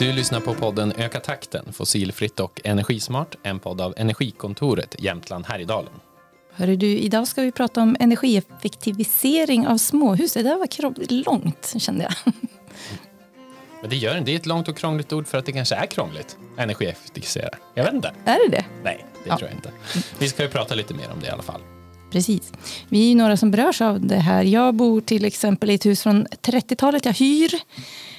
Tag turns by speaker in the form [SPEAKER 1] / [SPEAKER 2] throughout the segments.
[SPEAKER 1] Du lyssnar på podden Öka takten, fossilfritt och energismart, en podd av Energikontoret Jämtland Härjedalen.
[SPEAKER 2] Hörru du, idag ska vi prata om energieffektivisering av småhus. Det där var långt, kände jag.
[SPEAKER 1] Men det gör det. Det är ett långt och krångligt ord för att det kanske är krångligt. Energieffektivisera. Jag vet inte.
[SPEAKER 2] Är det det?
[SPEAKER 1] Nej, det ja. tror jag inte. Vi ska ju prata lite mer om det i alla fall.
[SPEAKER 2] Precis. Vi är några som berörs av det här. Jag bor till exempel i ett hus från 30-talet. Jag hyr.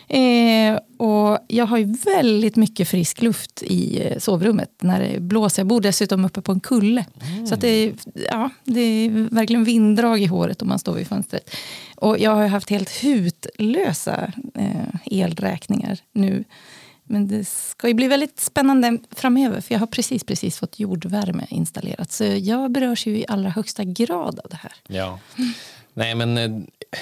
[SPEAKER 2] Eh, och jag har ju väldigt mycket frisk luft i eh, sovrummet när det blåser. Jag bor dessutom uppe på en kulle. Mm. Så att det, är, ja, det är verkligen vinddrag i håret om man står vid fönstret. Och jag har haft helt hutlösa eh, elräkningar nu. Men det ska ju bli väldigt spännande framöver för jag har precis, precis fått jordvärme installerat. Så jag berörs ju i allra högsta grad av det här.
[SPEAKER 1] Ja. Nej, men eh,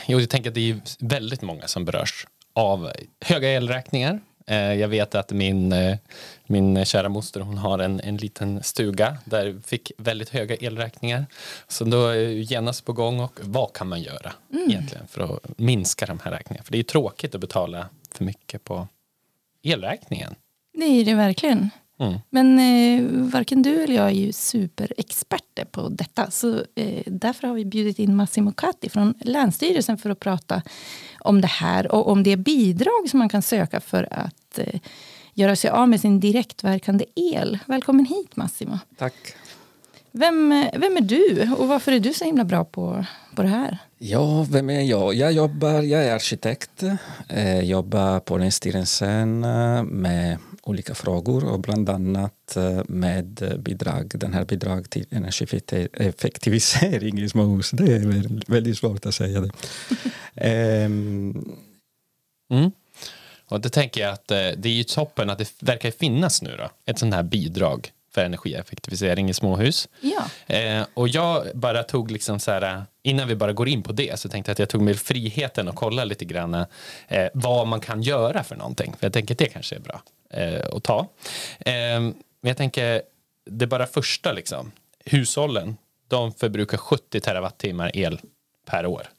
[SPEAKER 1] jag tänker att det är väldigt många som berörs av höga elräkningar. Eh, jag vet att min, eh, min kära moster hon har en, en liten stuga där fick väldigt höga elräkningar. Så då är genast på gång och vad kan man göra mm. egentligen för att minska de här räkningarna? För det är tråkigt att betala för mycket på elräkningen.
[SPEAKER 2] Det är det verkligen. Mm. Men eh, varken du eller jag är ju superexperter på detta. Så eh, därför har vi bjudit in Massimo Catti från Länsstyrelsen för att prata om det här och om det bidrag som man kan söka för att eh, göra sig av med sin direktverkande el. Välkommen hit Massimo.
[SPEAKER 3] Tack.
[SPEAKER 2] Vem, vem är du och varför är du så himla bra på, på det här?
[SPEAKER 3] Ja, vem är jag? Jag, jobbar, jag är arkitekt, eh, jobbar på Länsstyrelsen eh, med olika frågor och bland annat eh, med bidrag, den här bidrag till energieffektivisering i småhus. Det är väldigt svårt att säga det.
[SPEAKER 1] um. mm. Och det tänker jag att det är ju toppen att det verkar finnas nu då, ett sånt här bidrag för energieffektivisering i småhus.
[SPEAKER 2] Ja.
[SPEAKER 1] Eh, och jag bara tog liksom så här, innan vi bara går in på det så tänkte jag att jag tog mig friheten att kolla lite grann eh, vad man kan göra för någonting. För jag tänker att det kanske är bra eh, att ta. Eh, men jag tänker, det bara första liksom, hushållen, de förbrukar 70 terawattimmar el per år.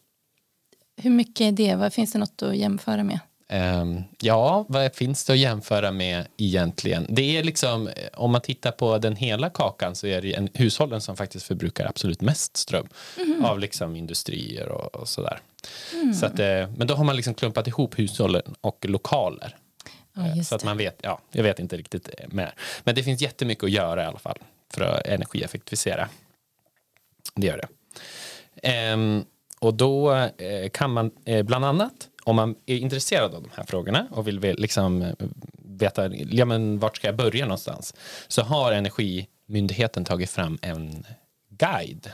[SPEAKER 2] Hur mycket är det? Vad finns det något att jämföra med?
[SPEAKER 1] Um, ja, vad finns det att jämföra med egentligen? Det är liksom, om man tittar på den hela kakan så är det en, hushållen som faktiskt förbrukar absolut mest ström mm. av liksom industrier och, och sådär. Mm. Så att, eh, men då har man liksom klumpat ihop hushållen och lokaler. Ja, så att man vet, ja, jag vet inte riktigt mer. Men det finns jättemycket att göra i alla fall för att energieffektivisera. Det gör det. Um, och då eh, kan man eh, bland annat om man är intresserad av de här frågorna och vill liksom eh, veta ja, men vart ska jag börja någonstans så har Energimyndigheten tagit fram en guide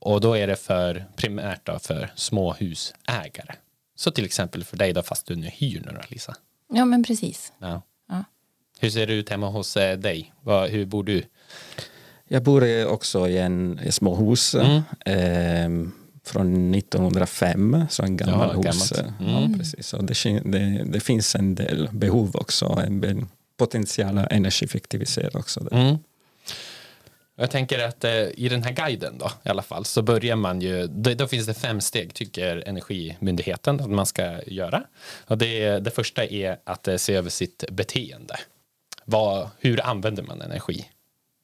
[SPEAKER 1] och då är det för primärt då för småhusägare. Så till exempel för dig då fast du nu hyr nu då Lisa.
[SPEAKER 2] Ja men precis.
[SPEAKER 1] Ja. ja. Hur ser det ut hemma hos eh, dig? hur bor du?
[SPEAKER 3] Jag bor också i en småhus. Mm. Eh, från 1905, så en gammal ja, hus. Mm. Ja, precis. Så det, det, det, finns en del behov också, en potential att energieffektivisera också. Mm.
[SPEAKER 1] Jag tänker att eh, i den här guiden då, i alla fall, så börjar man ju, då, då, finns det fem steg, tycker Energimyndigheten, att man ska göra. Och det, det första är att eh, se över sitt beteende. Vad, hur använder man energi?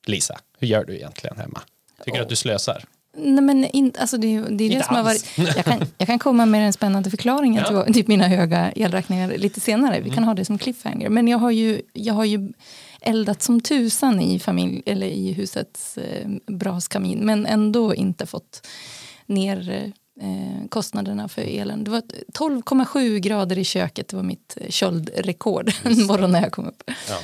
[SPEAKER 1] Lisa, hur gör du egentligen hemma? Tycker du att du slösar?
[SPEAKER 2] Nej, men in, alltså det, det är det som har varit, jag, kan, jag kan komma med en spännande förklaring ja. till typ mina höga elräkningar lite senare. Vi kan mm. ha det som cliffhanger. Men jag har ju, jag har ju eldat som tusan i, familj, eller i husets eh, braskamin men ändå inte fått ner eh, kostnaderna för elen. Det var 12,7 grader i köket, det var mitt eh, köldrekord en morgon när jag kom upp. Ja.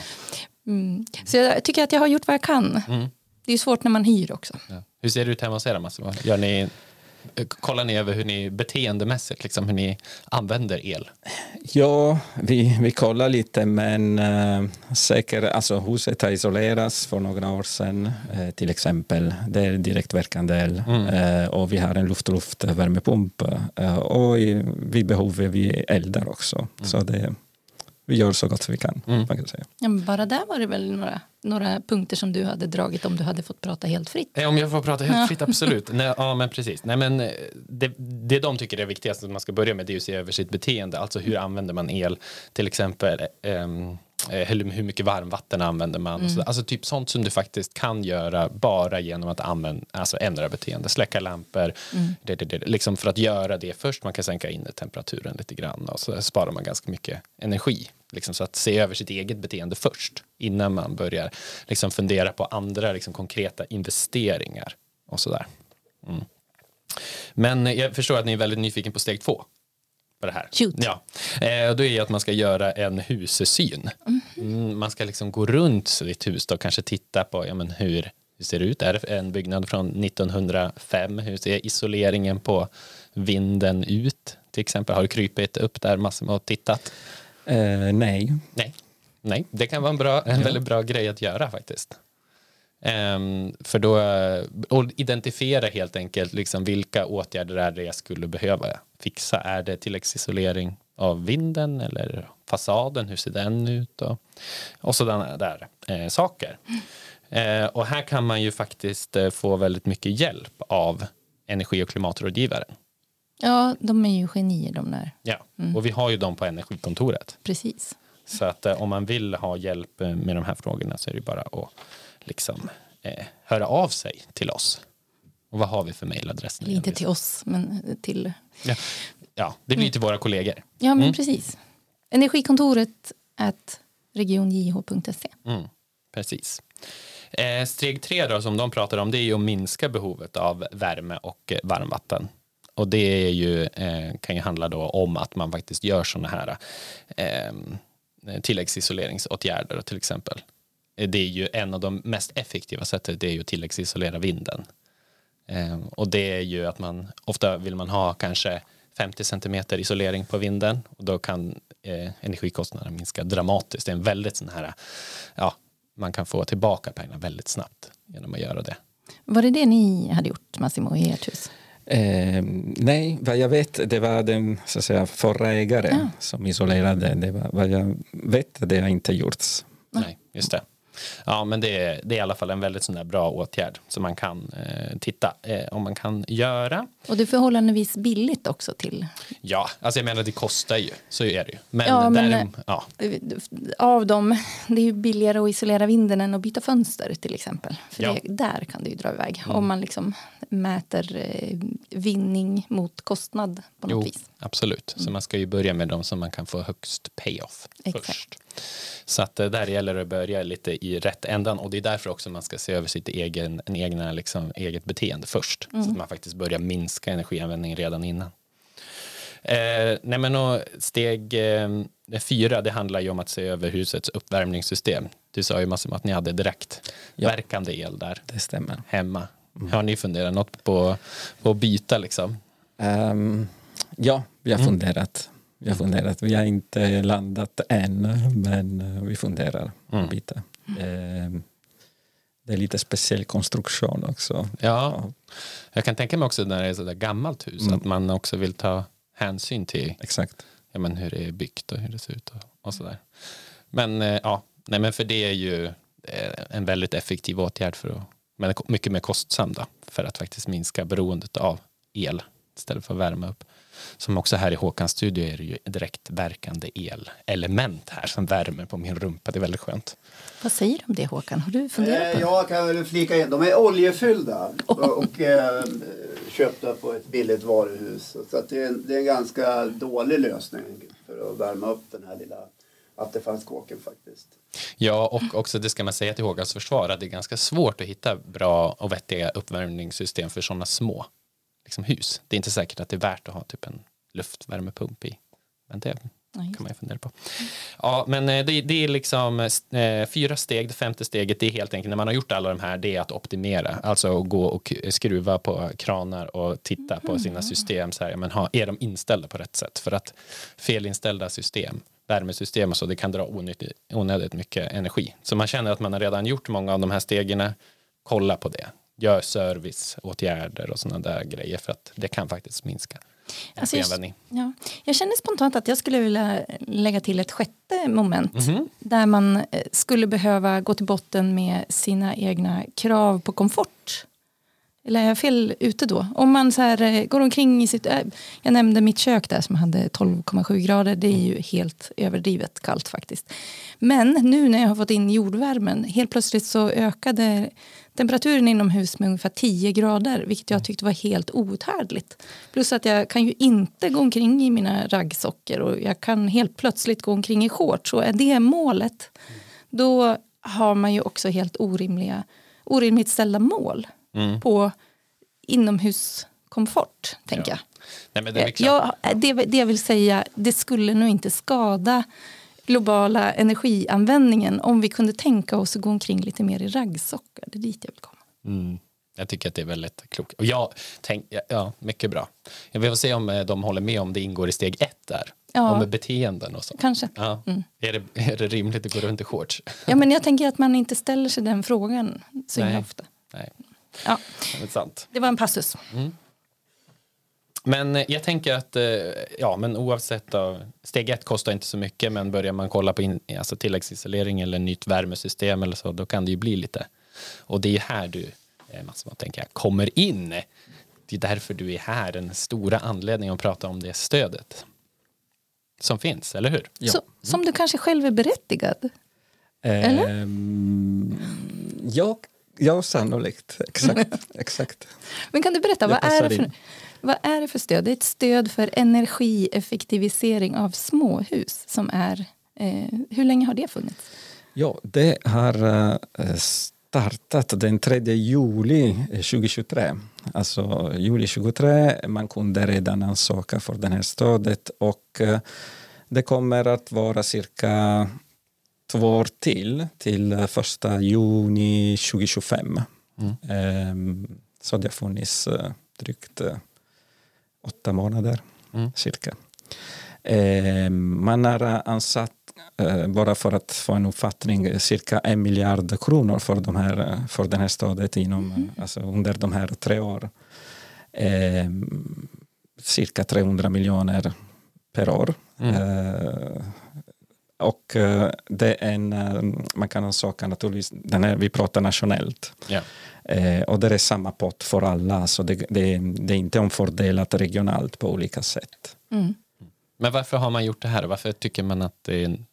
[SPEAKER 2] Mm. Så jag tycker att jag har gjort vad jag kan. Mm. Det är svårt när man hyr också. Ja.
[SPEAKER 1] Hur ser det ut hemma hos er? Massimo? Gör ni, kollar ni över hur ni beteendemässigt, liksom, hur ni använder el?
[SPEAKER 3] Ja, vi, vi kollar lite, men äh, säker, alltså, huset har isolerats för några år sedan, äh, till exempel. Det är direktverkande el mm. äh, och vi har en luft-luft-värmepump och i, vid behov vi eldar också. Mm. Så det, vi gör så gott vi kan. Mm. Man kan säga.
[SPEAKER 2] Ja, bara där var det väl några några punkter som du hade dragit om du hade fått prata helt fritt.
[SPEAKER 1] Eh, Om jag får prata helt fritt, absolut. Nej, ja, men precis. Nej, men eh, det, det de tycker är viktigast att man ska börja med det är att se över sitt beteende. Alltså hur använder man el? Till exempel eh, hur hur mycket varmvatten använder man? Så, alltså typ sånt som du faktiskt kan göra bara genom att använda, alltså ändra beteende. Släcka lampor. Det, det, det, liksom för att göra det först. Man kan sänka in temperaturen lite grann och så sparar man ganska mycket energi. Liksom, så att se över sitt eget beteende först innan man börjar liksom, fundera på andra liksom, konkreta investeringar och sådär. Mm. Men jag förstår att ni är väldigt nyfiken på steg två. På det här.
[SPEAKER 2] Shoot.
[SPEAKER 1] Ja. Eh, då är det att man ska göra en husesyn. Mm, man ska liksom gå runt sitt hus och kanske titta på ja, men hur, hur ser det ut. Är det en byggnad från 1905? Hur ser isoleringen på vinden ut? Till exempel, har du krypit upp där massor och tittat?
[SPEAKER 3] Eh, nej,
[SPEAKER 1] Nej, nej, det kan vara en, bra, en väldigt bra grej att göra faktiskt. Ehm, för då eh, och identifiera helt enkelt liksom vilka åtgärder är det jag skulle behöva fixa. Är det tilläggsisolering av vinden eller fasaden? Hur ser den ut? Och, och sådana där eh, saker. Eh, och här kan man ju faktiskt eh, få väldigt mycket hjälp av energi och klimatrådgivaren.
[SPEAKER 2] Ja, de är ju genier de där.
[SPEAKER 1] Ja, och vi har ju dem på energikontoret.
[SPEAKER 2] Precis.
[SPEAKER 1] Så att eh, om man vill ha hjälp eh, med de här frågorna så är det bara att liksom, eh, höra av sig till oss. Och vad har vi för mejladress?
[SPEAKER 2] inte till oss, men till...
[SPEAKER 1] Ja, ja, det blir till våra kollegor.
[SPEAKER 2] Ja, men precis. Energikontoret at regionjh.se.
[SPEAKER 1] Mm, precis. Eh, steg tre då, som de pratar om det är ju att minska behovet av värme och eh, varmvatten. Och det är ju, eh, kan ju handla då om att man faktiskt gör sådana här eh, tilläggsisoleringsåtgärder till exempel. Det är ju en av de mest effektiva sättet, det är ju att tilläggsisolera vinden. Eh, och det är ju att man, ofta vill man ha kanske 50 centimeter isolering på vinden och då kan eh, energikostnaden minska dramatiskt. Det är en väldigt sån här, ja, man kan få tillbaka pengarna väldigt snabbt genom att göra det.
[SPEAKER 2] Var det det ni hade gjort, Massimo, i ert hus?
[SPEAKER 3] Eh, nej, vad jag vet, det var den så att säga, förra ägaren
[SPEAKER 2] Ja.
[SPEAKER 3] som isolerade. Det var, vad jag vet, det har inte gjorts.
[SPEAKER 1] Nej, just det. Ja, men det är, det är i alla fall en väldigt sån bra åtgärd som man kan eh, titta eh, om man kan göra.
[SPEAKER 2] Och det är förhållandevis billigt också till...
[SPEAKER 1] Ja, alltså jag menar det kostar ju, så är det ju. Men,
[SPEAKER 2] Ja, men,
[SPEAKER 1] där,
[SPEAKER 2] eh,
[SPEAKER 1] ja,
[SPEAKER 2] Av dem, det är ju billigare att isolera vinden än att byta fönster till exempel. För
[SPEAKER 1] Ja.
[SPEAKER 2] det, där kan det ju dra iväg. Om man liksom mäter eh, vinning mot kostnad på något
[SPEAKER 1] Jo,
[SPEAKER 2] vis.
[SPEAKER 1] absolut. Så man ska ju börja med de som man kan få högst payoff
[SPEAKER 2] Exakt.
[SPEAKER 1] först. Så att eh, där gäller det att börja lite i rätt ändan och det är därför också man ska se över sitt egen, en egna, liksom, eget beteende först. Så att man faktiskt börjar minska energianvändningen redan innan. Eh, nej men och steg eh, fyra, det handlar ju om att se över husets uppvärmningssystem. Du sa ju massor om att ni hade direkt
[SPEAKER 3] Ja.
[SPEAKER 1] el där
[SPEAKER 3] Det stämmer.
[SPEAKER 1] hemma. Har ni funderat något på, på att byta liksom?
[SPEAKER 3] Ehm, ja, vi har funderat. Vi har funderat. Vi har inte landat än, men eh, vi funderar att byta. Ehm, det är lite speciell konstruktion också.
[SPEAKER 1] Ja, jag kan tänka mig också när det är sådär gammalt hus
[SPEAKER 3] Mm.
[SPEAKER 1] att man också vill ta hänsyn till
[SPEAKER 3] Exakt.
[SPEAKER 1] ja, men hur det är byggt och hur det ser ut och, och sådär. Men eh, ja, nej, men för det är ju eh, en väldigt effektiv åtgärd för att, men mycket mer kostsam då, för att faktiskt minska beroendet av el istället för att värma upp. Som också här i Håkans studio är det ju direktverkande elelement här som värmer på min rumpa. Det är väldigt skönt.
[SPEAKER 2] Vad säger du om det Håkan? Har du funderat på
[SPEAKER 4] Eh,
[SPEAKER 2] det?
[SPEAKER 4] Jag kan väl flika in, de är oljefyllda och, och eh, köpta på ett billigt varuhus. Så att det, är en, det är en ganska dålig lösning för att värma upp den här lilla attefallskåken faktiskt.
[SPEAKER 1] Ja, och också det ska man säga till Håkans försvar att det är ganska svårt att hitta bra och vettiga uppvärmningssystem för sådana små liksom, hus. Det är inte säkert att det är värt att ha typ en luftvärmepump i. Men det kan man ju fundera på. Ja, men eh, det, det är liksom eh, fyra steg. Det femte steget det är helt enkelt när man har gjort alla de här, det är att optimera. Alltså att gå och skruva på kranar och titta på sina system. Så här, men ha, är de inställda på rätt sätt? För att felinställda system, värmesystem och så, det kan dra onödigt, onödigt mycket energi. Så man känner att man har redan gjort många av de här stegen. Kolla på det. Gör serviceåtgärder och sådana där grejer för att det kan faktiskt minska.
[SPEAKER 2] Alltså jag, ja, jag känner spontant att jag skulle vilja lägga till ett sjätte moment
[SPEAKER 1] Mhm.
[SPEAKER 2] där man eh, skulle behöva gå till botten med sina egna krav på komfort. Eller är jag fel ute då? Om man så här, eh, går omkring i sitt... Eh, jag nämnde mitt kök där som hade 12,7 grader. Det är ju helt överdrivet kallt faktiskt. Men nu när jag har fått in jordvärmen, helt plötsligt så ökade temperaturen inomhus med ungefär 10 grader, vilket jag tyckte var helt outhärdligt. Plus att jag kan ju inte gå omkring i mina raggsockor och jag kan helt plötsligt gå omkring i shorts. Och är det målet, då har man ju också helt orimliga, orimligt ställda mål
[SPEAKER 1] Mm.
[SPEAKER 2] på inomhuskomfort, tänker jag.
[SPEAKER 1] Nej, det,
[SPEAKER 2] Eh,
[SPEAKER 1] liksom,
[SPEAKER 2] Jag, det, det jag vill säga, det skulle nog inte skada globala energianvändningen om vi kunde tänka oss att gå omkring lite mer i raggsockor. Det är dit jag vill komma.
[SPEAKER 1] mm, jag tycker att det är väldigt klokt. Och jag tänk, ja, ja, mycket bra. Jag vill se om eh, de håller med om det ingår i steg ett där.
[SPEAKER 2] Ja.
[SPEAKER 1] Om beteenden och så.
[SPEAKER 2] Kanske.
[SPEAKER 1] Ja. Är, det, är det rimligt att gå runt i shorts?
[SPEAKER 2] Ja, men jag tänker att man inte ställer sig den frågan så
[SPEAKER 1] Nej.
[SPEAKER 2] ofta.
[SPEAKER 1] Nej,
[SPEAKER 2] Ja,
[SPEAKER 1] det är sant.
[SPEAKER 2] det var en passus.
[SPEAKER 1] Men eh, jag tänker att, eh, ja men oavsett då, steg ett kostar inte så mycket men börjar man kolla på in, alltså tilläggsisolering eller nytt värmesystem eller så då kan det ju bli lite. Och det är här du, eh, Mats, vad tänker jag, kommer in. Det är därför du är här, den stora anledningen att prata om det stödet som finns, eller hur?
[SPEAKER 3] Ja.
[SPEAKER 2] Så, som du kanske själv är berättigad. Eller?
[SPEAKER 3] Ehm, ja, sannolikt. Exakt. exakt.
[SPEAKER 2] Men kan du berätta, vad är, det för,
[SPEAKER 3] in.
[SPEAKER 2] vad är det för stöd? Det är ett stöd för energieffektivisering av småhus. Som är, eh, hur länge har det funnits?
[SPEAKER 3] Ja, det har eh, startat den 3 juli 2023. Alltså juli 2023, man kunde redan ansöka för det här stödet och eh, det kommer att vara cirka två år till, till eh, första juni 2025. Ehm, Så det har funnits eh, drygt eh, åtta månader
[SPEAKER 1] Mm.
[SPEAKER 3] cirka. Eh, man har ansatt, bara för att få en uppfattning, cirka en miljard kronor för, de här, för det här stödet inom, eh, alltså under de här tre åren. Eh, cirka 300 miljoner per år.
[SPEAKER 1] Mm.
[SPEAKER 3] Och eh, det är en, eh, man kan ansöka naturligtvis, den är, vi pratar nationellt.
[SPEAKER 1] Ja.
[SPEAKER 3] Eh, och det är samma pott för alla, så det, det, det är inte omfördelat regionalt på olika sätt.
[SPEAKER 2] Mm.
[SPEAKER 1] Men varför har man gjort det här? Varför tycker man att det är en,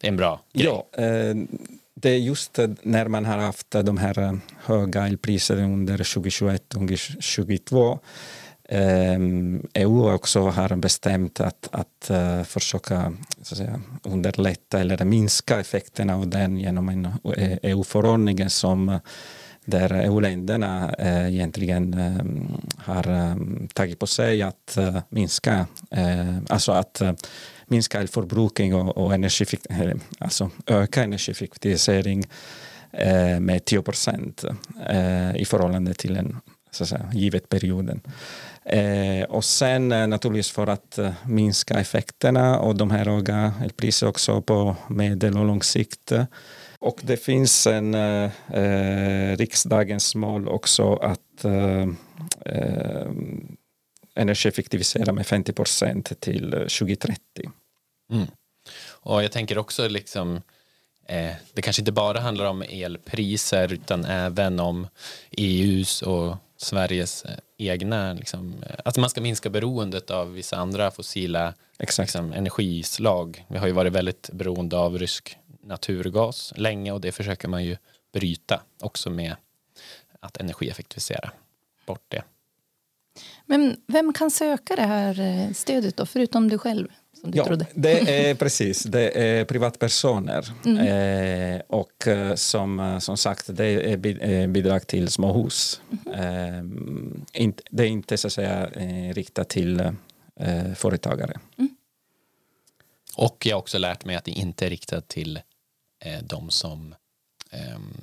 [SPEAKER 1] det är en bra grej?
[SPEAKER 3] Ja, eh, det är just när man har haft de här höga elpriserna under 2021 och 2022 eh, Ehm, EU också har bestämt att, att eh, försöka så att säga, underlätta eller minska effekterna av den genom en eh, EU-förordning som där EU-länderna eh, egentligen ehm, har ehm, tagit på sig att minska, alltså att minska elförbrukning och, och energifick, alltså öka energieffektivisering med 10 procent i förhållande till en så att säga, givet perioden. Eh, och sen eh, naturligtvis för att eh, minska effekterna och de här höga elpriser också på medel och lång sikt. Och det finns en eh, eh riksdagens mål också att eh, eh, energieffektivisera med 50 procent till eh, 2030.
[SPEAKER 1] Mm. Och jag tänker också liksom eh, det kanske inte bara handlar om elpriser utan även om EUs och Sveriges eh, egna liksom, eh, att man ska minska beroendet av vissa andra fossila liksom, energislag. Vi har ju varit väldigt beroende av rysk naturgas länge och det försöker man ju bryta också med att energieffektivisera bort det.
[SPEAKER 2] Men vem kan söka det här eh, stödet då, förutom du själv? Som du
[SPEAKER 3] Ja,
[SPEAKER 2] trodde?
[SPEAKER 3] det är precis. Det är privatpersoner. Eh, och eh, som, eh, som sagt, det är eh, bidrag till småhus. Eh, inte, det är inte så att säga eh, riktat till eh, företagare.
[SPEAKER 1] Och jag har också lärt mig att det inte är riktat till eh, de som ehm,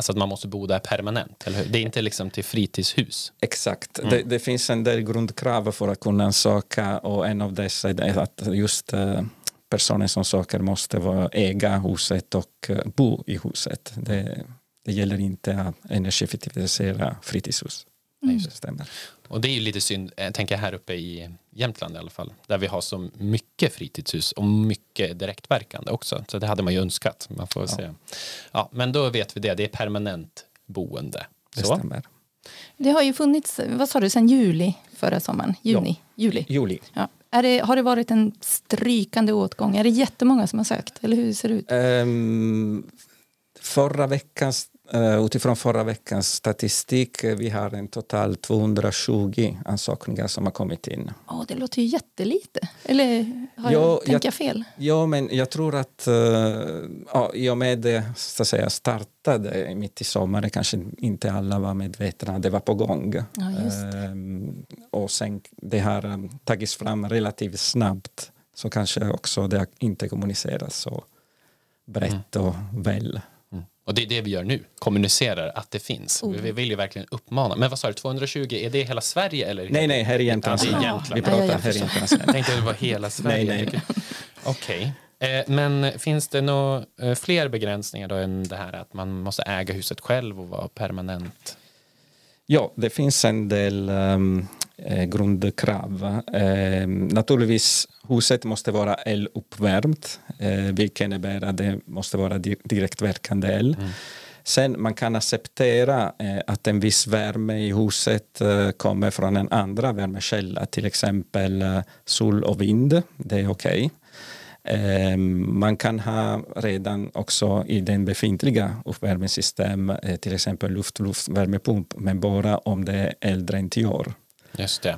[SPEAKER 1] alltså att man måste bo där permanent, eller hur? Det är inte liksom till fritidshus.
[SPEAKER 3] Exakt. Det, det finns en del grundkrav för att kunna söka och en av dessa är att just eh, personen som söker måste vara, äga huset och eh, bo i huset. Det, det gäller inte att energieffektivisera fritidshus. Mm. Det stämmer.
[SPEAKER 1] Och det är ju lite synd, jag tänker här uppe i Jämtland i alla fall, där vi har så mycket fritidshus och mycket direktverkande också. Så det hade man ju önskat. Man får ja. säga. Ja, men då vet vi det, det är permanent boende.
[SPEAKER 3] Det så. stämmer.
[SPEAKER 2] Det har ju funnits, vad sa du, sen juli förra sommaren? Juni? Ja. Juli?
[SPEAKER 3] Juli.
[SPEAKER 2] Ja. Är det, har det varit en strykande åtgång? Är det jättemånga som har sökt? Eller hur ser det ut? Um,
[SPEAKER 3] förra veckans Uh, utifrån förra veckans statistik, uh, vi har en total 220 ansökningar som har kommit in.
[SPEAKER 2] Oh, det låter ju jättelite. Eller har jo, jag, jag fel?
[SPEAKER 3] Ja, men jag tror att uh, ja, i och med det så att säga, startade mitt i sommaren kanske inte alla var medvetna det var på gång.
[SPEAKER 2] Ja,
[SPEAKER 3] um, och sen det har tagits fram relativt snabbt så kanske också det inte kommuniceras så brett mm. och väl.
[SPEAKER 1] Och det är det vi gör nu, kommunicerar att det finns. Oh. Vi vill ju verkligen uppmana. Men vad sa du, 220, är det hela Sverige? Eller?
[SPEAKER 3] Nej, nej, här i Jämtlands
[SPEAKER 1] län.
[SPEAKER 3] Ja, vi pratar ja, här i Jämtlands län.
[SPEAKER 1] Jag tänkte att det var hela Sverige. Nej, nej. Okej. Okay. Eh, men finns det några eh, fler begränsningar då än det här att man måste äga huset själv och vara permanent?
[SPEAKER 3] Ja, det finns en del um, grundkrav. Eh, naturligtvis, huset måste vara eluppvärmt, eh, vilket innebär att det måste vara direktverkande el. Mm. Sen man kan acceptera eh, att en viss värme i huset eh, kommer från en andra värmekälla, till exempel eh, sol och vind. Det är okej. Okay. Ehm, man kan ha redan också i den befintliga uppvärmningssystem eh, till exempel luft-luftvärmepump men bara om det är äldre än tio år.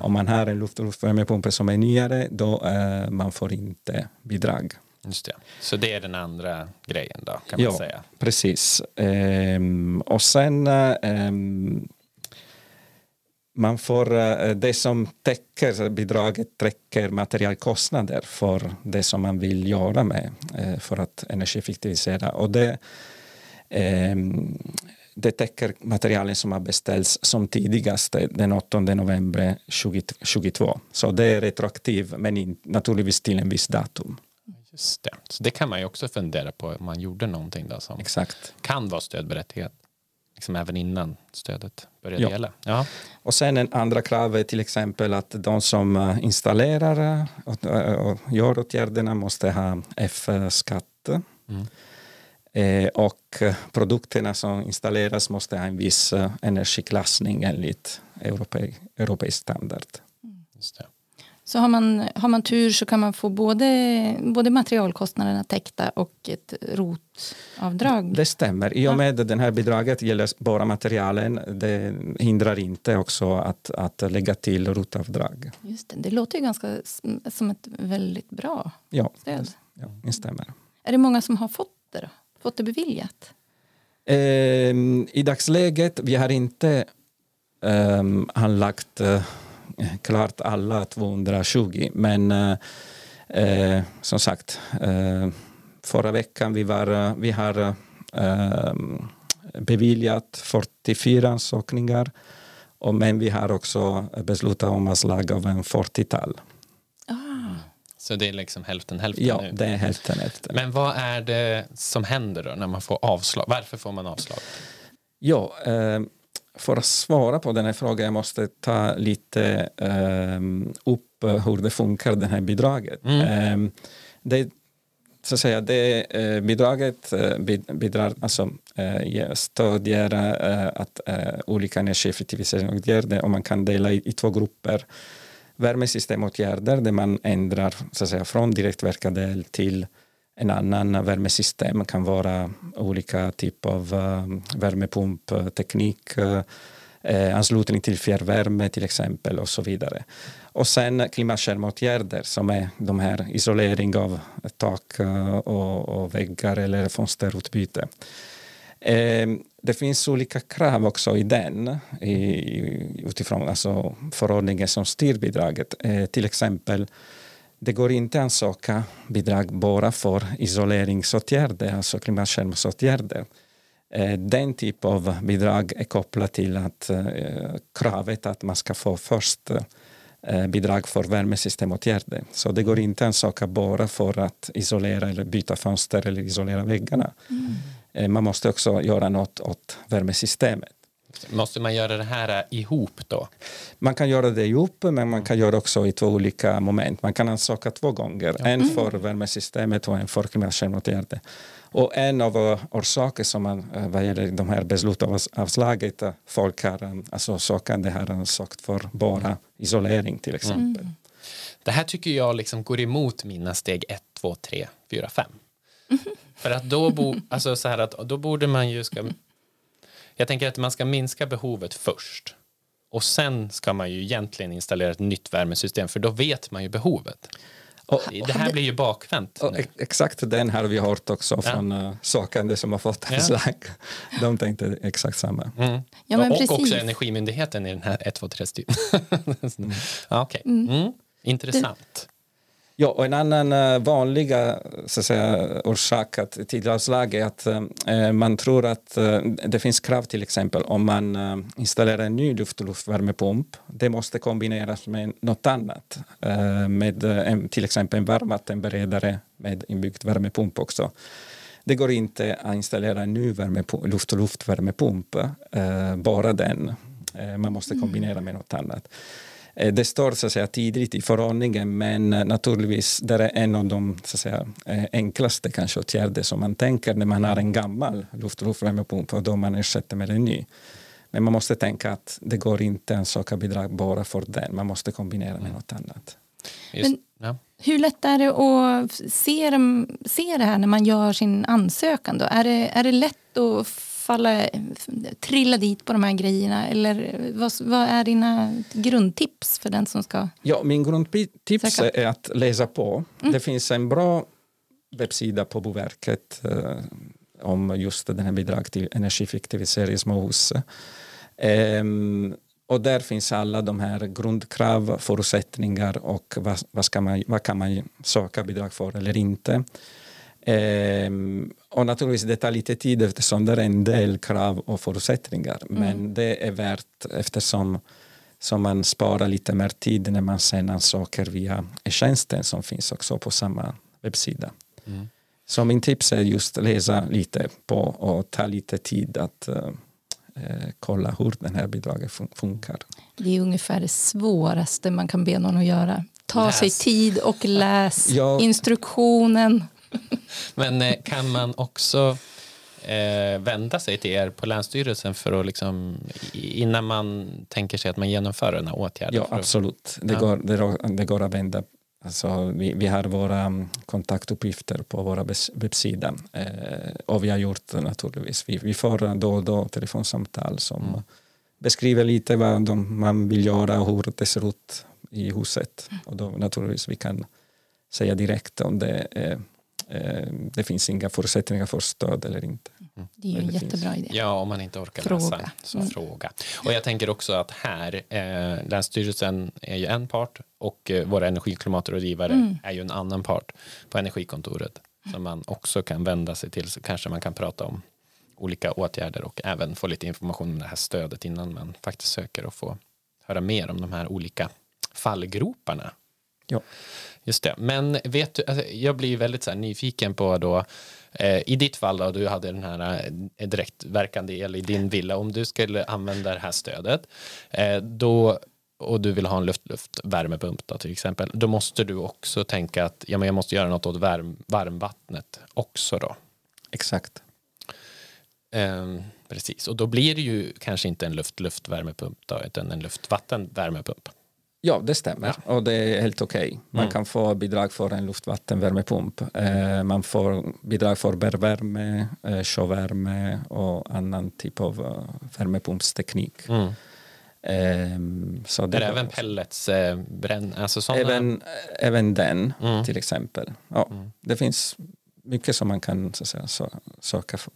[SPEAKER 3] Om man har en luft-luftvärmepump som är nyare då uh, man får inte bidrag.
[SPEAKER 1] Just det. Så det är den andra grejen då kan man
[SPEAKER 3] ja,
[SPEAKER 1] säga?
[SPEAKER 3] precis. Um, och sen um, man får, eh, det som täcker bidraget täcker materialkostnader för det som man vill göra med eh, för att energieffektivisera. Och det, ehm, det täcker materialen som har beställts som tidigast den 8 november 2022. Så det är retroaktivt men naturligtvis till en viss datum.
[SPEAKER 1] Just det. Så det kan man ju också fundera på om man gjorde någonting då som
[SPEAKER 3] Exakt.
[SPEAKER 1] kan vara stödberättigat liksom även innan stödet började ja. gälla. Ja.
[SPEAKER 3] Och sen en andra krav är till exempel att de som eh, installerar eh, och, eh, och gör åtgärderna måste ha F-skatt. Mm. Eh, och produkterna som installeras måste ha en viss energiklassning enligt europei, europeisk standard.
[SPEAKER 2] Mm. Just det. Så har man, har man tur så kan man få både, både materialkostnaderna täckta och ett rotavdrag.
[SPEAKER 3] Det stämmer. I och med att det här bidraget gäller bara materialen det hindrar inte också att, att lägga till rotavdrag.
[SPEAKER 2] Just det. det låter ju ganska som ett väldigt bra
[SPEAKER 3] ja, stöd. Ja, det stämmer.
[SPEAKER 2] Är det många som har fått det, då? Fått det beviljat?
[SPEAKER 3] Eh, I dagsläget, vi har inte eh, anlagt eh, klart alla 220 men eh, eh, som sagt eh, förra veckan vi, var, vi har eh, beviljat 44 ansökningar men vi har också beslutat om att avslag av en 40-tal.
[SPEAKER 1] Så det är liksom hälften hälften
[SPEAKER 3] ja,
[SPEAKER 1] nu?
[SPEAKER 3] det är hälften hälften.
[SPEAKER 1] Men vad är det som händer då när man får avslag? Varför får man avslag?
[SPEAKER 3] Ja, eh, för att svara på den här frågan jag måste ta lite um, upp hur det funkar, det här bidraget. Mm. Um, det, så att säga, det uh, bidraget uh, bidrar, alltså, stödjer att, olika energieffektiviseringsåtgärder och man kan dela i, i två grupper. Värmesystemåtgärder där man ändrar så att säga, från direktverkande el till en annan värmesystem kan vara olika typer av uh, värmepumpteknik, uh, anslutning till fjärrvärme till exempel och så vidare. Och sen klimatskärmåtgärder som är de här isolering av tak och, och väggar eller fönsterutbyte. Eh, det finns olika krav också i den i, utifrån alltså förordningen som styr bidraget. Eh, till exempel det går inte att ansöka bidrag bara för isoleringsåtgärder, alltså klimatskärmsåtgärder. Eh, den typ av bidrag är kopplat till att eh, kravet att man ska få först eh, bidrag för värmesystemåtgärder. Så det går inte att ansöka bara för att isolera eller byta fönster eller isolera väggarna. Mm. Man måste också göra något åt värmesystemet.
[SPEAKER 1] Måste man göra det här ihop då?
[SPEAKER 3] Man kan göra det ihop, men man kan göra också i två olika moment. Man kan ansöka två gånger, en
[SPEAKER 2] Mm.
[SPEAKER 3] för värmesystemet och en för klimatskärmåtgärder. Och en av orsakerna som man, eh, vad gäller de här beslutavslaget, att folk har, eh, alltså sökande har ansökt för bara isolering till exempel.
[SPEAKER 1] Det här tycker jag liksom går emot mina steg 1, 2, 3, 4, 5. För att då, bo, alltså så här att, då borde man ju... Ska, jag tänker att man ska minska behovet först. Och sen ska man ju egentligen installera ett nytt värmesystem för då vet man ju behovet.
[SPEAKER 3] Och,
[SPEAKER 1] Det här blir ju bakvänt.
[SPEAKER 3] exakt den har vi hört också från uh, sökande som har fått
[SPEAKER 1] Ja.
[SPEAKER 3] avslag. De tänkte exakt samma.
[SPEAKER 1] Mm.
[SPEAKER 2] Ja, men
[SPEAKER 1] och
[SPEAKER 2] precis.
[SPEAKER 1] också Energimyndigheten i den här 1, 2, 3 styr. ja, Okej, mm. intressant.
[SPEAKER 3] Ja, och en annan så att säga, orsak till avslag är att uh, man tror att uh, det finns krav till exempel om man uh, installerar en ny luft och luftvärmepump. Det måste kombineras med något annat. Uh, med en, till exempel en varmvattenberedare med inbyggd värmepump också. Det går inte att installera en ny luft och luftvärmepump, bara den. Man måste kombinera med något annat. Eh, Det står så att säga, tidigt i förordningen men eh, naturligtvis det är en av de så att säga, eh, enklaste kanske åtgärder som man tänker när man har en gammal luft och luftvärmepump och då man ersätter med en ny. Men man måste tänka att det går inte att söka bidrag bara för den, man måste kombinera med något annat.
[SPEAKER 1] Just, ja.
[SPEAKER 2] Hur lätt är det att se, se det här när man gör sin ansökan? Då? Är, det, är det lätt att falla, trilla dit på de här grejerna? Eller vad, vad är dina grundtips för den som ska...
[SPEAKER 3] Ja, min grundtips
[SPEAKER 2] Säkert.
[SPEAKER 3] är att läsa på. Det finns en bra webbsida på Boverket eh, om just den här bidrag till energieffektivisering i småhus. Ehm, och där finns alla de här grundkrav, förutsättningar och vad, vad, ska man, vad kan man söka bidrag för eller inte. Ehm, och naturligtvis det tar lite tid eftersom det är en del krav och förutsättningar. Men det är värt eftersom som man sparar lite mer tid när man sen ansöker via tjänsten som finns också på samma webbsida. Så min tips är just läsa lite på och ta lite tid att eh, eh, kolla hur den här bidraget fun- funkar.
[SPEAKER 2] Det är ungefär det svåraste man kan be någon att göra. Ta
[SPEAKER 1] Läs.
[SPEAKER 2] sig tid och läs
[SPEAKER 3] Ja.
[SPEAKER 2] instruktionen.
[SPEAKER 1] Men eh, kan man också eh, vända sig till er på Länsstyrelsen för att liksom, innan man tänker sig att man genomför den här åtgärden?
[SPEAKER 3] Ja, absolut. Det,
[SPEAKER 1] Ja.
[SPEAKER 3] går, det, det går att vända. Alltså, vi, vi har våra mm, kontaktuppgifter på våra bes- webbsida. Eh, och vi har gjort naturligtvis. Vi, vi får då och då telefonsamtal som beskriver lite vad de, man vill göra och hur det ser ut i huset. Och då naturligtvis vi kan säga direkt om det, eh, det finns inga förutsättningar för stöd eller inte.
[SPEAKER 2] Det är ju en
[SPEAKER 3] Det finns.
[SPEAKER 2] jättebra idé.
[SPEAKER 1] Ja, om man inte orkar
[SPEAKER 2] Fråga.
[SPEAKER 1] läsa. Så
[SPEAKER 2] Mm.
[SPEAKER 1] fråga. Och jag tänker också att här, eh, Länsstyrelsen är ju en part och eh, våra energi och klimatrådgivare
[SPEAKER 2] Mm.
[SPEAKER 1] är ju en annan part på Energikontoret som man också kan vända sig till så kanske man kan prata om olika åtgärder och även få lite information om det här stödet innan man faktiskt söker och få höra mer om de här olika fallgroparna.
[SPEAKER 3] Ja.
[SPEAKER 1] Just det. Men vet du, alltså, jag blir väldigt så nyfiken på då, eh, i ditt fall då, du hade den här eh, direktverkande el i din villa, om du skulle använda det här stödet, eh, då och du vill ha en luft-luft värmepump då, till exempel, då måste du också tänka att ja, men jag måste göra något åt värm, varmvattnet också då.
[SPEAKER 3] Exakt.
[SPEAKER 1] Ehm, precis, och då blir det ju kanske inte en luft-luft värmepump då, utan en luft-vatten värmepump.
[SPEAKER 3] Ja, det stämmer. Och det är helt okej. Man
[SPEAKER 1] Mm.
[SPEAKER 3] kan få bidrag för en luftvattenvärmepump. Eh, man får bidrag för bärvärme, eh, sjövärme och annan typ av eh, värmepumpsteknik.
[SPEAKER 1] Mm.
[SPEAKER 3] Eh, så
[SPEAKER 1] Det är
[SPEAKER 3] går
[SPEAKER 1] även pellets, eh, bränn, alltså sådana.
[SPEAKER 3] även, även den
[SPEAKER 1] Mm.
[SPEAKER 3] till exempel. Ja, Det finns mycket som man kan så säga, sö- söka för.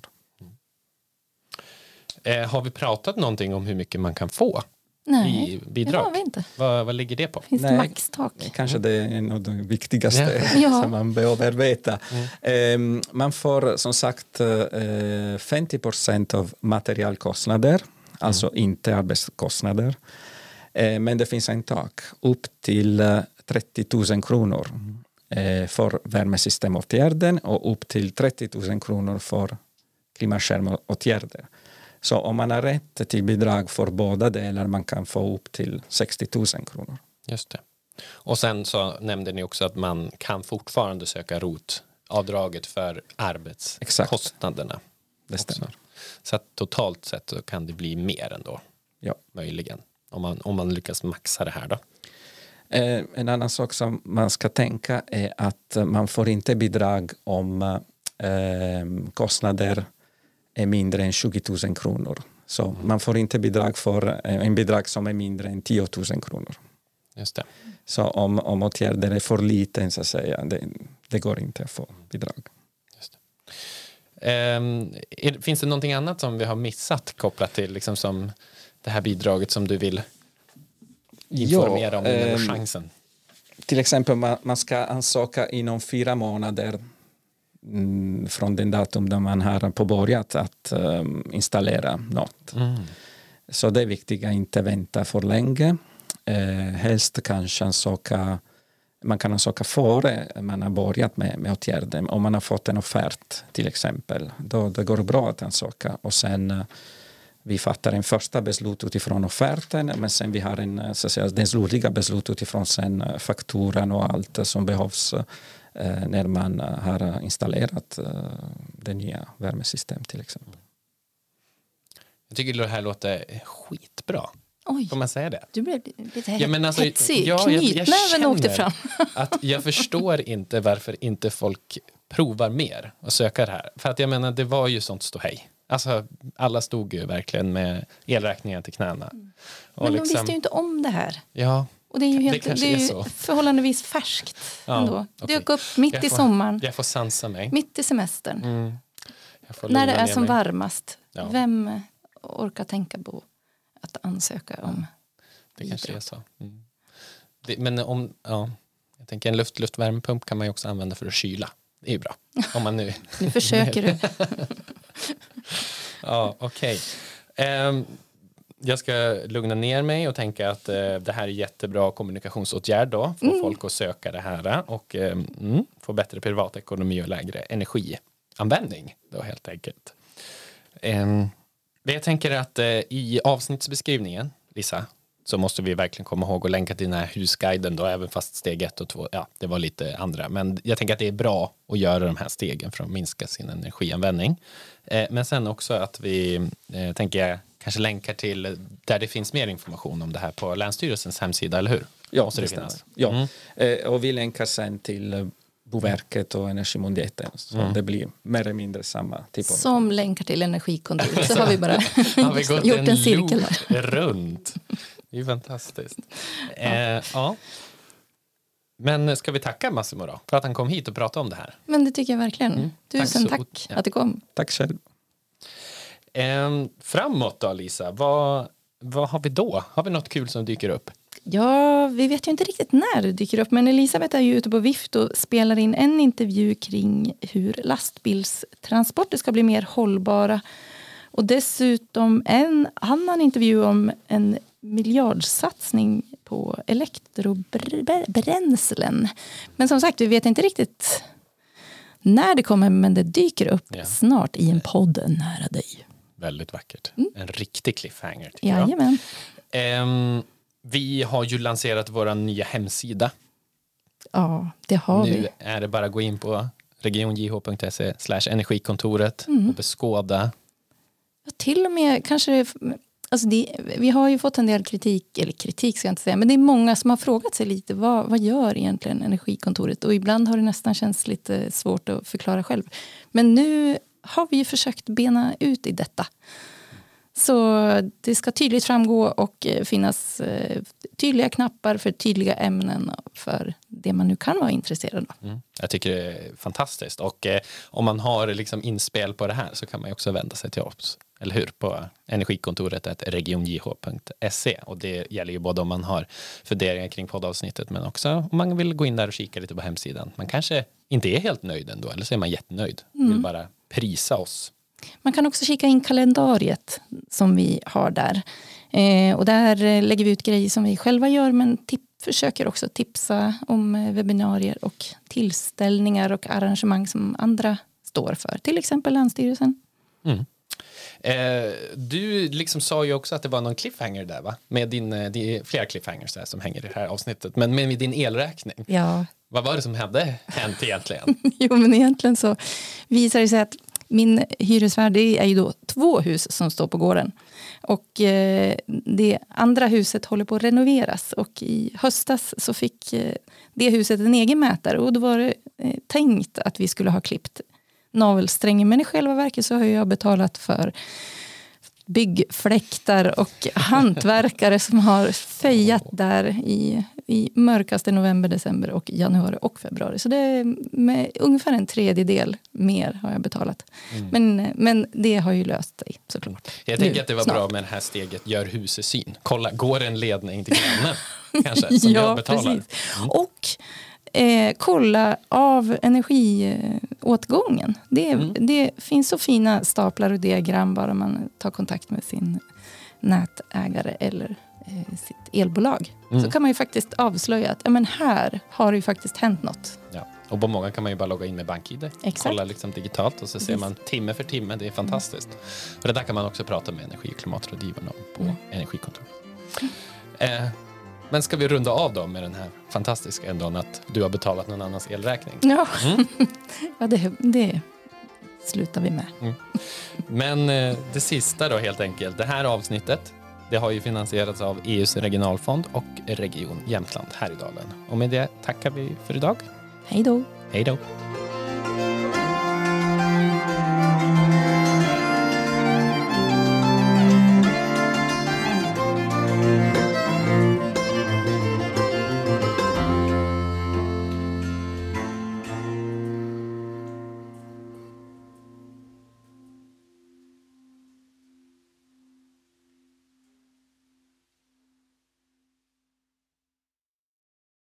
[SPEAKER 1] Eh, har vi pratat någonting om hur mycket man kan få
[SPEAKER 2] Nej,
[SPEAKER 1] i
[SPEAKER 2] det
[SPEAKER 1] bidrag?
[SPEAKER 2] har vi inte.
[SPEAKER 1] Vad, vad ligger det på?
[SPEAKER 2] Finns det
[SPEAKER 3] Nej.
[SPEAKER 2] maxtak?
[SPEAKER 3] Kanske det är en av de viktigaste
[SPEAKER 2] Ja.
[SPEAKER 3] som man behöver veta. Ehm, man får som sagt eh, 50 procent av materialkostnader, alltså inte arbetskostnader. Eh, men det finns en tak upp till eh, 30 000 kronor eh, för värmesystemåtgärden och upp till 30 000 kronor för klimatskärmåtgärder. Så om man har rätt till bidrag för båda delar man kan få upp till 60 000 kronor.
[SPEAKER 1] Just det. Och sen så nämnde ni också att man kan fortfarande söka ROT-avdraget för arbetskostnaderna.
[SPEAKER 3] Det stämmer.
[SPEAKER 1] Också. Så att totalt sett så kan det bli mer ändå.
[SPEAKER 3] Ja.
[SPEAKER 1] Möjligen. Om man, om man lyckas maxa det här då.
[SPEAKER 3] Eh, en annan sak som man ska tänka är att man får inte bidrag om eh, kostnader är mindre än 20 000 kronor. Så
[SPEAKER 1] Mm.
[SPEAKER 3] man får inte bidrag för eh, en bidrag som är mindre än 10 000 kronor.
[SPEAKER 1] Just det.
[SPEAKER 3] Så om, om åtgärder är för liten så att säga, det, det går inte att få bidrag.
[SPEAKER 1] Ehm, är, finns det någonting annat som vi har missat kopplat till liksom som det här bidraget som du vill informera om innan
[SPEAKER 3] ehm,
[SPEAKER 1] chansen?
[SPEAKER 3] Till exempel man, man ska ansöka inom fyra månader från den datum då man har påbörjat att um, installera något.
[SPEAKER 1] Mm.
[SPEAKER 3] Så det är viktigt att inte vänta för länge. Eh, helst kanske ansöka man kan ansöka före man har börjat med, med åtgärden. Om man har fått en offert till exempel. Då det går bra att ansöka. Och sen eh, vi fattar en första beslut utifrån offerten men sen vi har en, eh, så att säga, den slutliga beslut utifrån sen eh, fakturan och allt som behövs eh, när man eh, har installerat eh, det nya värmesystem till exempel.
[SPEAKER 1] Jag tycker det här låter skitbra.
[SPEAKER 2] Oj,
[SPEAKER 1] Får man säga det?
[SPEAKER 2] du blev lite
[SPEAKER 1] Ja, men alltså,
[SPEAKER 2] hetsig.
[SPEAKER 1] ja,
[SPEAKER 2] Knytnäven åkte fram.
[SPEAKER 1] Att jag förstår inte varför inte folk provar mer och söker det här. För att jag menar, det var ju sånt ståhej. Alltså, alla stod ju verkligen med elräkningar till knäna. Och
[SPEAKER 2] Mm. Men de
[SPEAKER 1] liksom-
[SPEAKER 2] visste ju inte om det här.
[SPEAKER 1] Ja,
[SPEAKER 2] Och det är ju,
[SPEAKER 1] Det
[SPEAKER 2] helt, det
[SPEAKER 1] kanske
[SPEAKER 2] är ju förhållandevis färskt
[SPEAKER 1] Ja,
[SPEAKER 2] ändå.
[SPEAKER 1] okej.
[SPEAKER 2] Dök upp mitt i sommaren,
[SPEAKER 1] jag får sansa mig.
[SPEAKER 2] mitt i semestern.
[SPEAKER 1] Mm.
[SPEAKER 2] När det är som
[SPEAKER 1] mig.
[SPEAKER 2] varmast.
[SPEAKER 1] Ja.
[SPEAKER 2] Vem orkar tänka på att ansöka om
[SPEAKER 1] Det kanske är
[SPEAKER 2] bidrag?
[SPEAKER 1] så. Mm. Det, men om, ja, jag tänker en luft, luftvärmepump kan man ju också använda för att kyla. Det är ju bra. Om man nu
[SPEAKER 2] Nu försöker du.
[SPEAKER 1] Ja, okej. Ehm, jag ska lugna ner mig och tänka att eh, det här är jättebra kommunikationsåtgärd då. Få folk att söka det här och ehm, mm, få bättre privatekonomi och lägre energianvändning då helt enkelt. Um, jag tänker att eh, i avsnittsbeskrivningen, Lisa, så måste vi verkligen komma ihåg att länka till den här husguiden då, även fast steg ett och två, ja, det var lite andra. Men jag tänker att det är bra att göra de här stegen för att minska sin energianvändning. Eh, men sen också att vi, eh, tänker jag, kanske länkar till där det finns mer information om det här på Länsstyrelsens hemsida, eller hur?
[SPEAKER 3] Ja,
[SPEAKER 1] Måste det
[SPEAKER 3] stämmer.
[SPEAKER 1] finnas?
[SPEAKER 3] Ja.
[SPEAKER 1] Mm.
[SPEAKER 3] Eh, och vi länkar sen till eh, Boverket och Energimyndigheten. Så
[SPEAKER 1] Mm.
[SPEAKER 3] det blir mer eller mindre samma typ av...
[SPEAKER 2] Som länkar till energikontoret. Så har vi bara
[SPEAKER 1] Har vi gått
[SPEAKER 2] gjort en cirkel
[SPEAKER 1] loop
[SPEAKER 2] där.
[SPEAKER 1] runt? Det är fantastiskt. Eh, ja. Men ska vi tacka Massimo då, för att han kom hit och pratade om det här?
[SPEAKER 2] Men det tycker jag verkligen.
[SPEAKER 1] Mm. Tack
[SPEAKER 2] Tusen
[SPEAKER 1] så-
[SPEAKER 2] tack
[SPEAKER 1] ja.
[SPEAKER 2] att du kom.
[SPEAKER 3] Tack själv.
[SPEAKER 1] Eh, framåt då, Lisa, vad, vad har vi då? Har vi något kul som dyker upp?
[SPEAKER 2] Ja, vi vet ju inte riktigt när det dyker upp men Elisabeth är ju ute på vift och spelar in en intervju kring hur lastbilstransporter ska bli mer hållbara. Och dessutom en annan intervju om en miljardsatsning på elektrobränslen. Men som sagt, vi vet inte riktigt när det kommer men det dyker upp
[SPEAKER 1] Ja.
[SPEAKER 2] snart i en podd nära dig.
[SPEAKER 1] Väldigt vackert. En riktig cliffhanger. tycker jag.
[SPEAKER 2] Jajamän.
[SPEAKER 1] Ehm, vi har ju lanserat vår nya hemsida.
[SPEAKER 2] Ja, det har
[SPEAKER 1] nu
[SPEAKER 2] vi.
[SPEAKER 1] är det bara att gå in på regionjh.se slash energikontoret
[SPEAKER 2] Mm.
[SPEAKER 1] och beskåda.
[SPEAKER 2] Ja, till och med kanske... Alltså det, vi har ju fått en del kritik, eller kritik ska jag inte säga, men det är många som har frågat sig lite vad, vad gör egentligen Energikontoret? Och ibland har det nästan känts lite svårt att förklara själv. Men nu har vi försökt bena ut i detta. Så det ska tydligt framgå och eh, finnas eh, tydliga knappar för tydliga ämnen för det man nu kan vara intresserad av.
[SPEAKER 1] Mm. Jag tycker det är fantastiskt. Och eh, om man har liksom inspel på det här så kan man ju också vända sig till oss, eller hur? På energikontoret regionjh.se. Och det gäller ju både om man har funderingar kring poddavsnittet men också om man vill gå in där och kika lite på hemsidan. Man kanske inte är helt nöjd ändå, eller så är man jättenöjd. Vill bara prisa oss.
[SPEAKER 2] Man kan också kika in kalendariet som vi har där. Eh, och där lägger vi ut grejer som vi själva gör men tip- försöker också tipsa om eh, webbinarier och tillställningar och arrangemang som andra står för. Till exempel Länsstyrelsen.
[SPEAKER 1] Mm. Eh, du liksom sa ju också att det var någon cliffhanger där va? Med din, eh, det är flera cliffhangers där som hänger i det här avsnittet. Men med din elräkning.
[SPEAKER 2] Ja,
[SPEAKER 1] vad var det som hade hänt egentligen?
[SPEAKER 2] jo men egentligen så visar det sig att min hyresvärd, det är ju då två hus som står på gården. Och eh, det andra huset håller på att renoveras och i höstas så fick eh, det huset en egen mätare och då var det eh, tänkt att vi skulle ha klippt navelsträngen men i själva verket så har jag betalat för byggfläktar och hantverkare som har fejat där i, i mörkaste november, december och januari och februari. Så det är med ungefär en tredjedel mer har jag betalat. Men, men det har ju löst sig såklart.
[SPEAKER 1] Jag
[SPEAKER 2] Nu,
[SPEAKER 1] tänker att det var
[SPEAKER 2] snart.
[SPEAKER 1] bra med det här steget gör husesyn. Kolla, går en ledning till grannen kanske som jag betalar? Mm.
[SPEAKER 2] Och eh, kolla av energiåtgången. Det,
[SPEAKER 1] Mm.
[SPEAKER 2] det finns så fina staplar och diagram bara man tar kontakt med sin nätägare eller eh, sitt elbolag.
[SPEAKER 1] Mm.
[SPEAKER 2] Så kan man ju faktiskt avslöja att ja, men här har det ju faktiskt hänt något.
[SPEAKER 1] Ja. Och på många kan man ju bara logga in med BankID.
[SPEAKER 2] Exakt.
[SPEAKER 1] Kolla liksom digitalt och så ser man timme för timme. Det är fantastiskt. Och det där kan man också prata med energi och klimatrådgivarna om på
[SPEAKER 2] Mm.
[SPEAKER 1] Energikontor. Eh, men ska vi runda av då med den här fantastiska ändå att du har betalat någon annans elräkning?
[SPEAKER 2] Ja,
[SPEAKER 1] Mm.
[SPEAKER 2] ja det, det slutar vi med.
[SPEAKER 1] Men eh, det sista då helt enkelt. Det här avsnittet det har ju finansierats av EUs regionalfond och Region Jämtland Härjedalen. Och med det tackar vi för idag.
[SPEAKER 2] Hej då!
[SPEAKER 1] Hej då!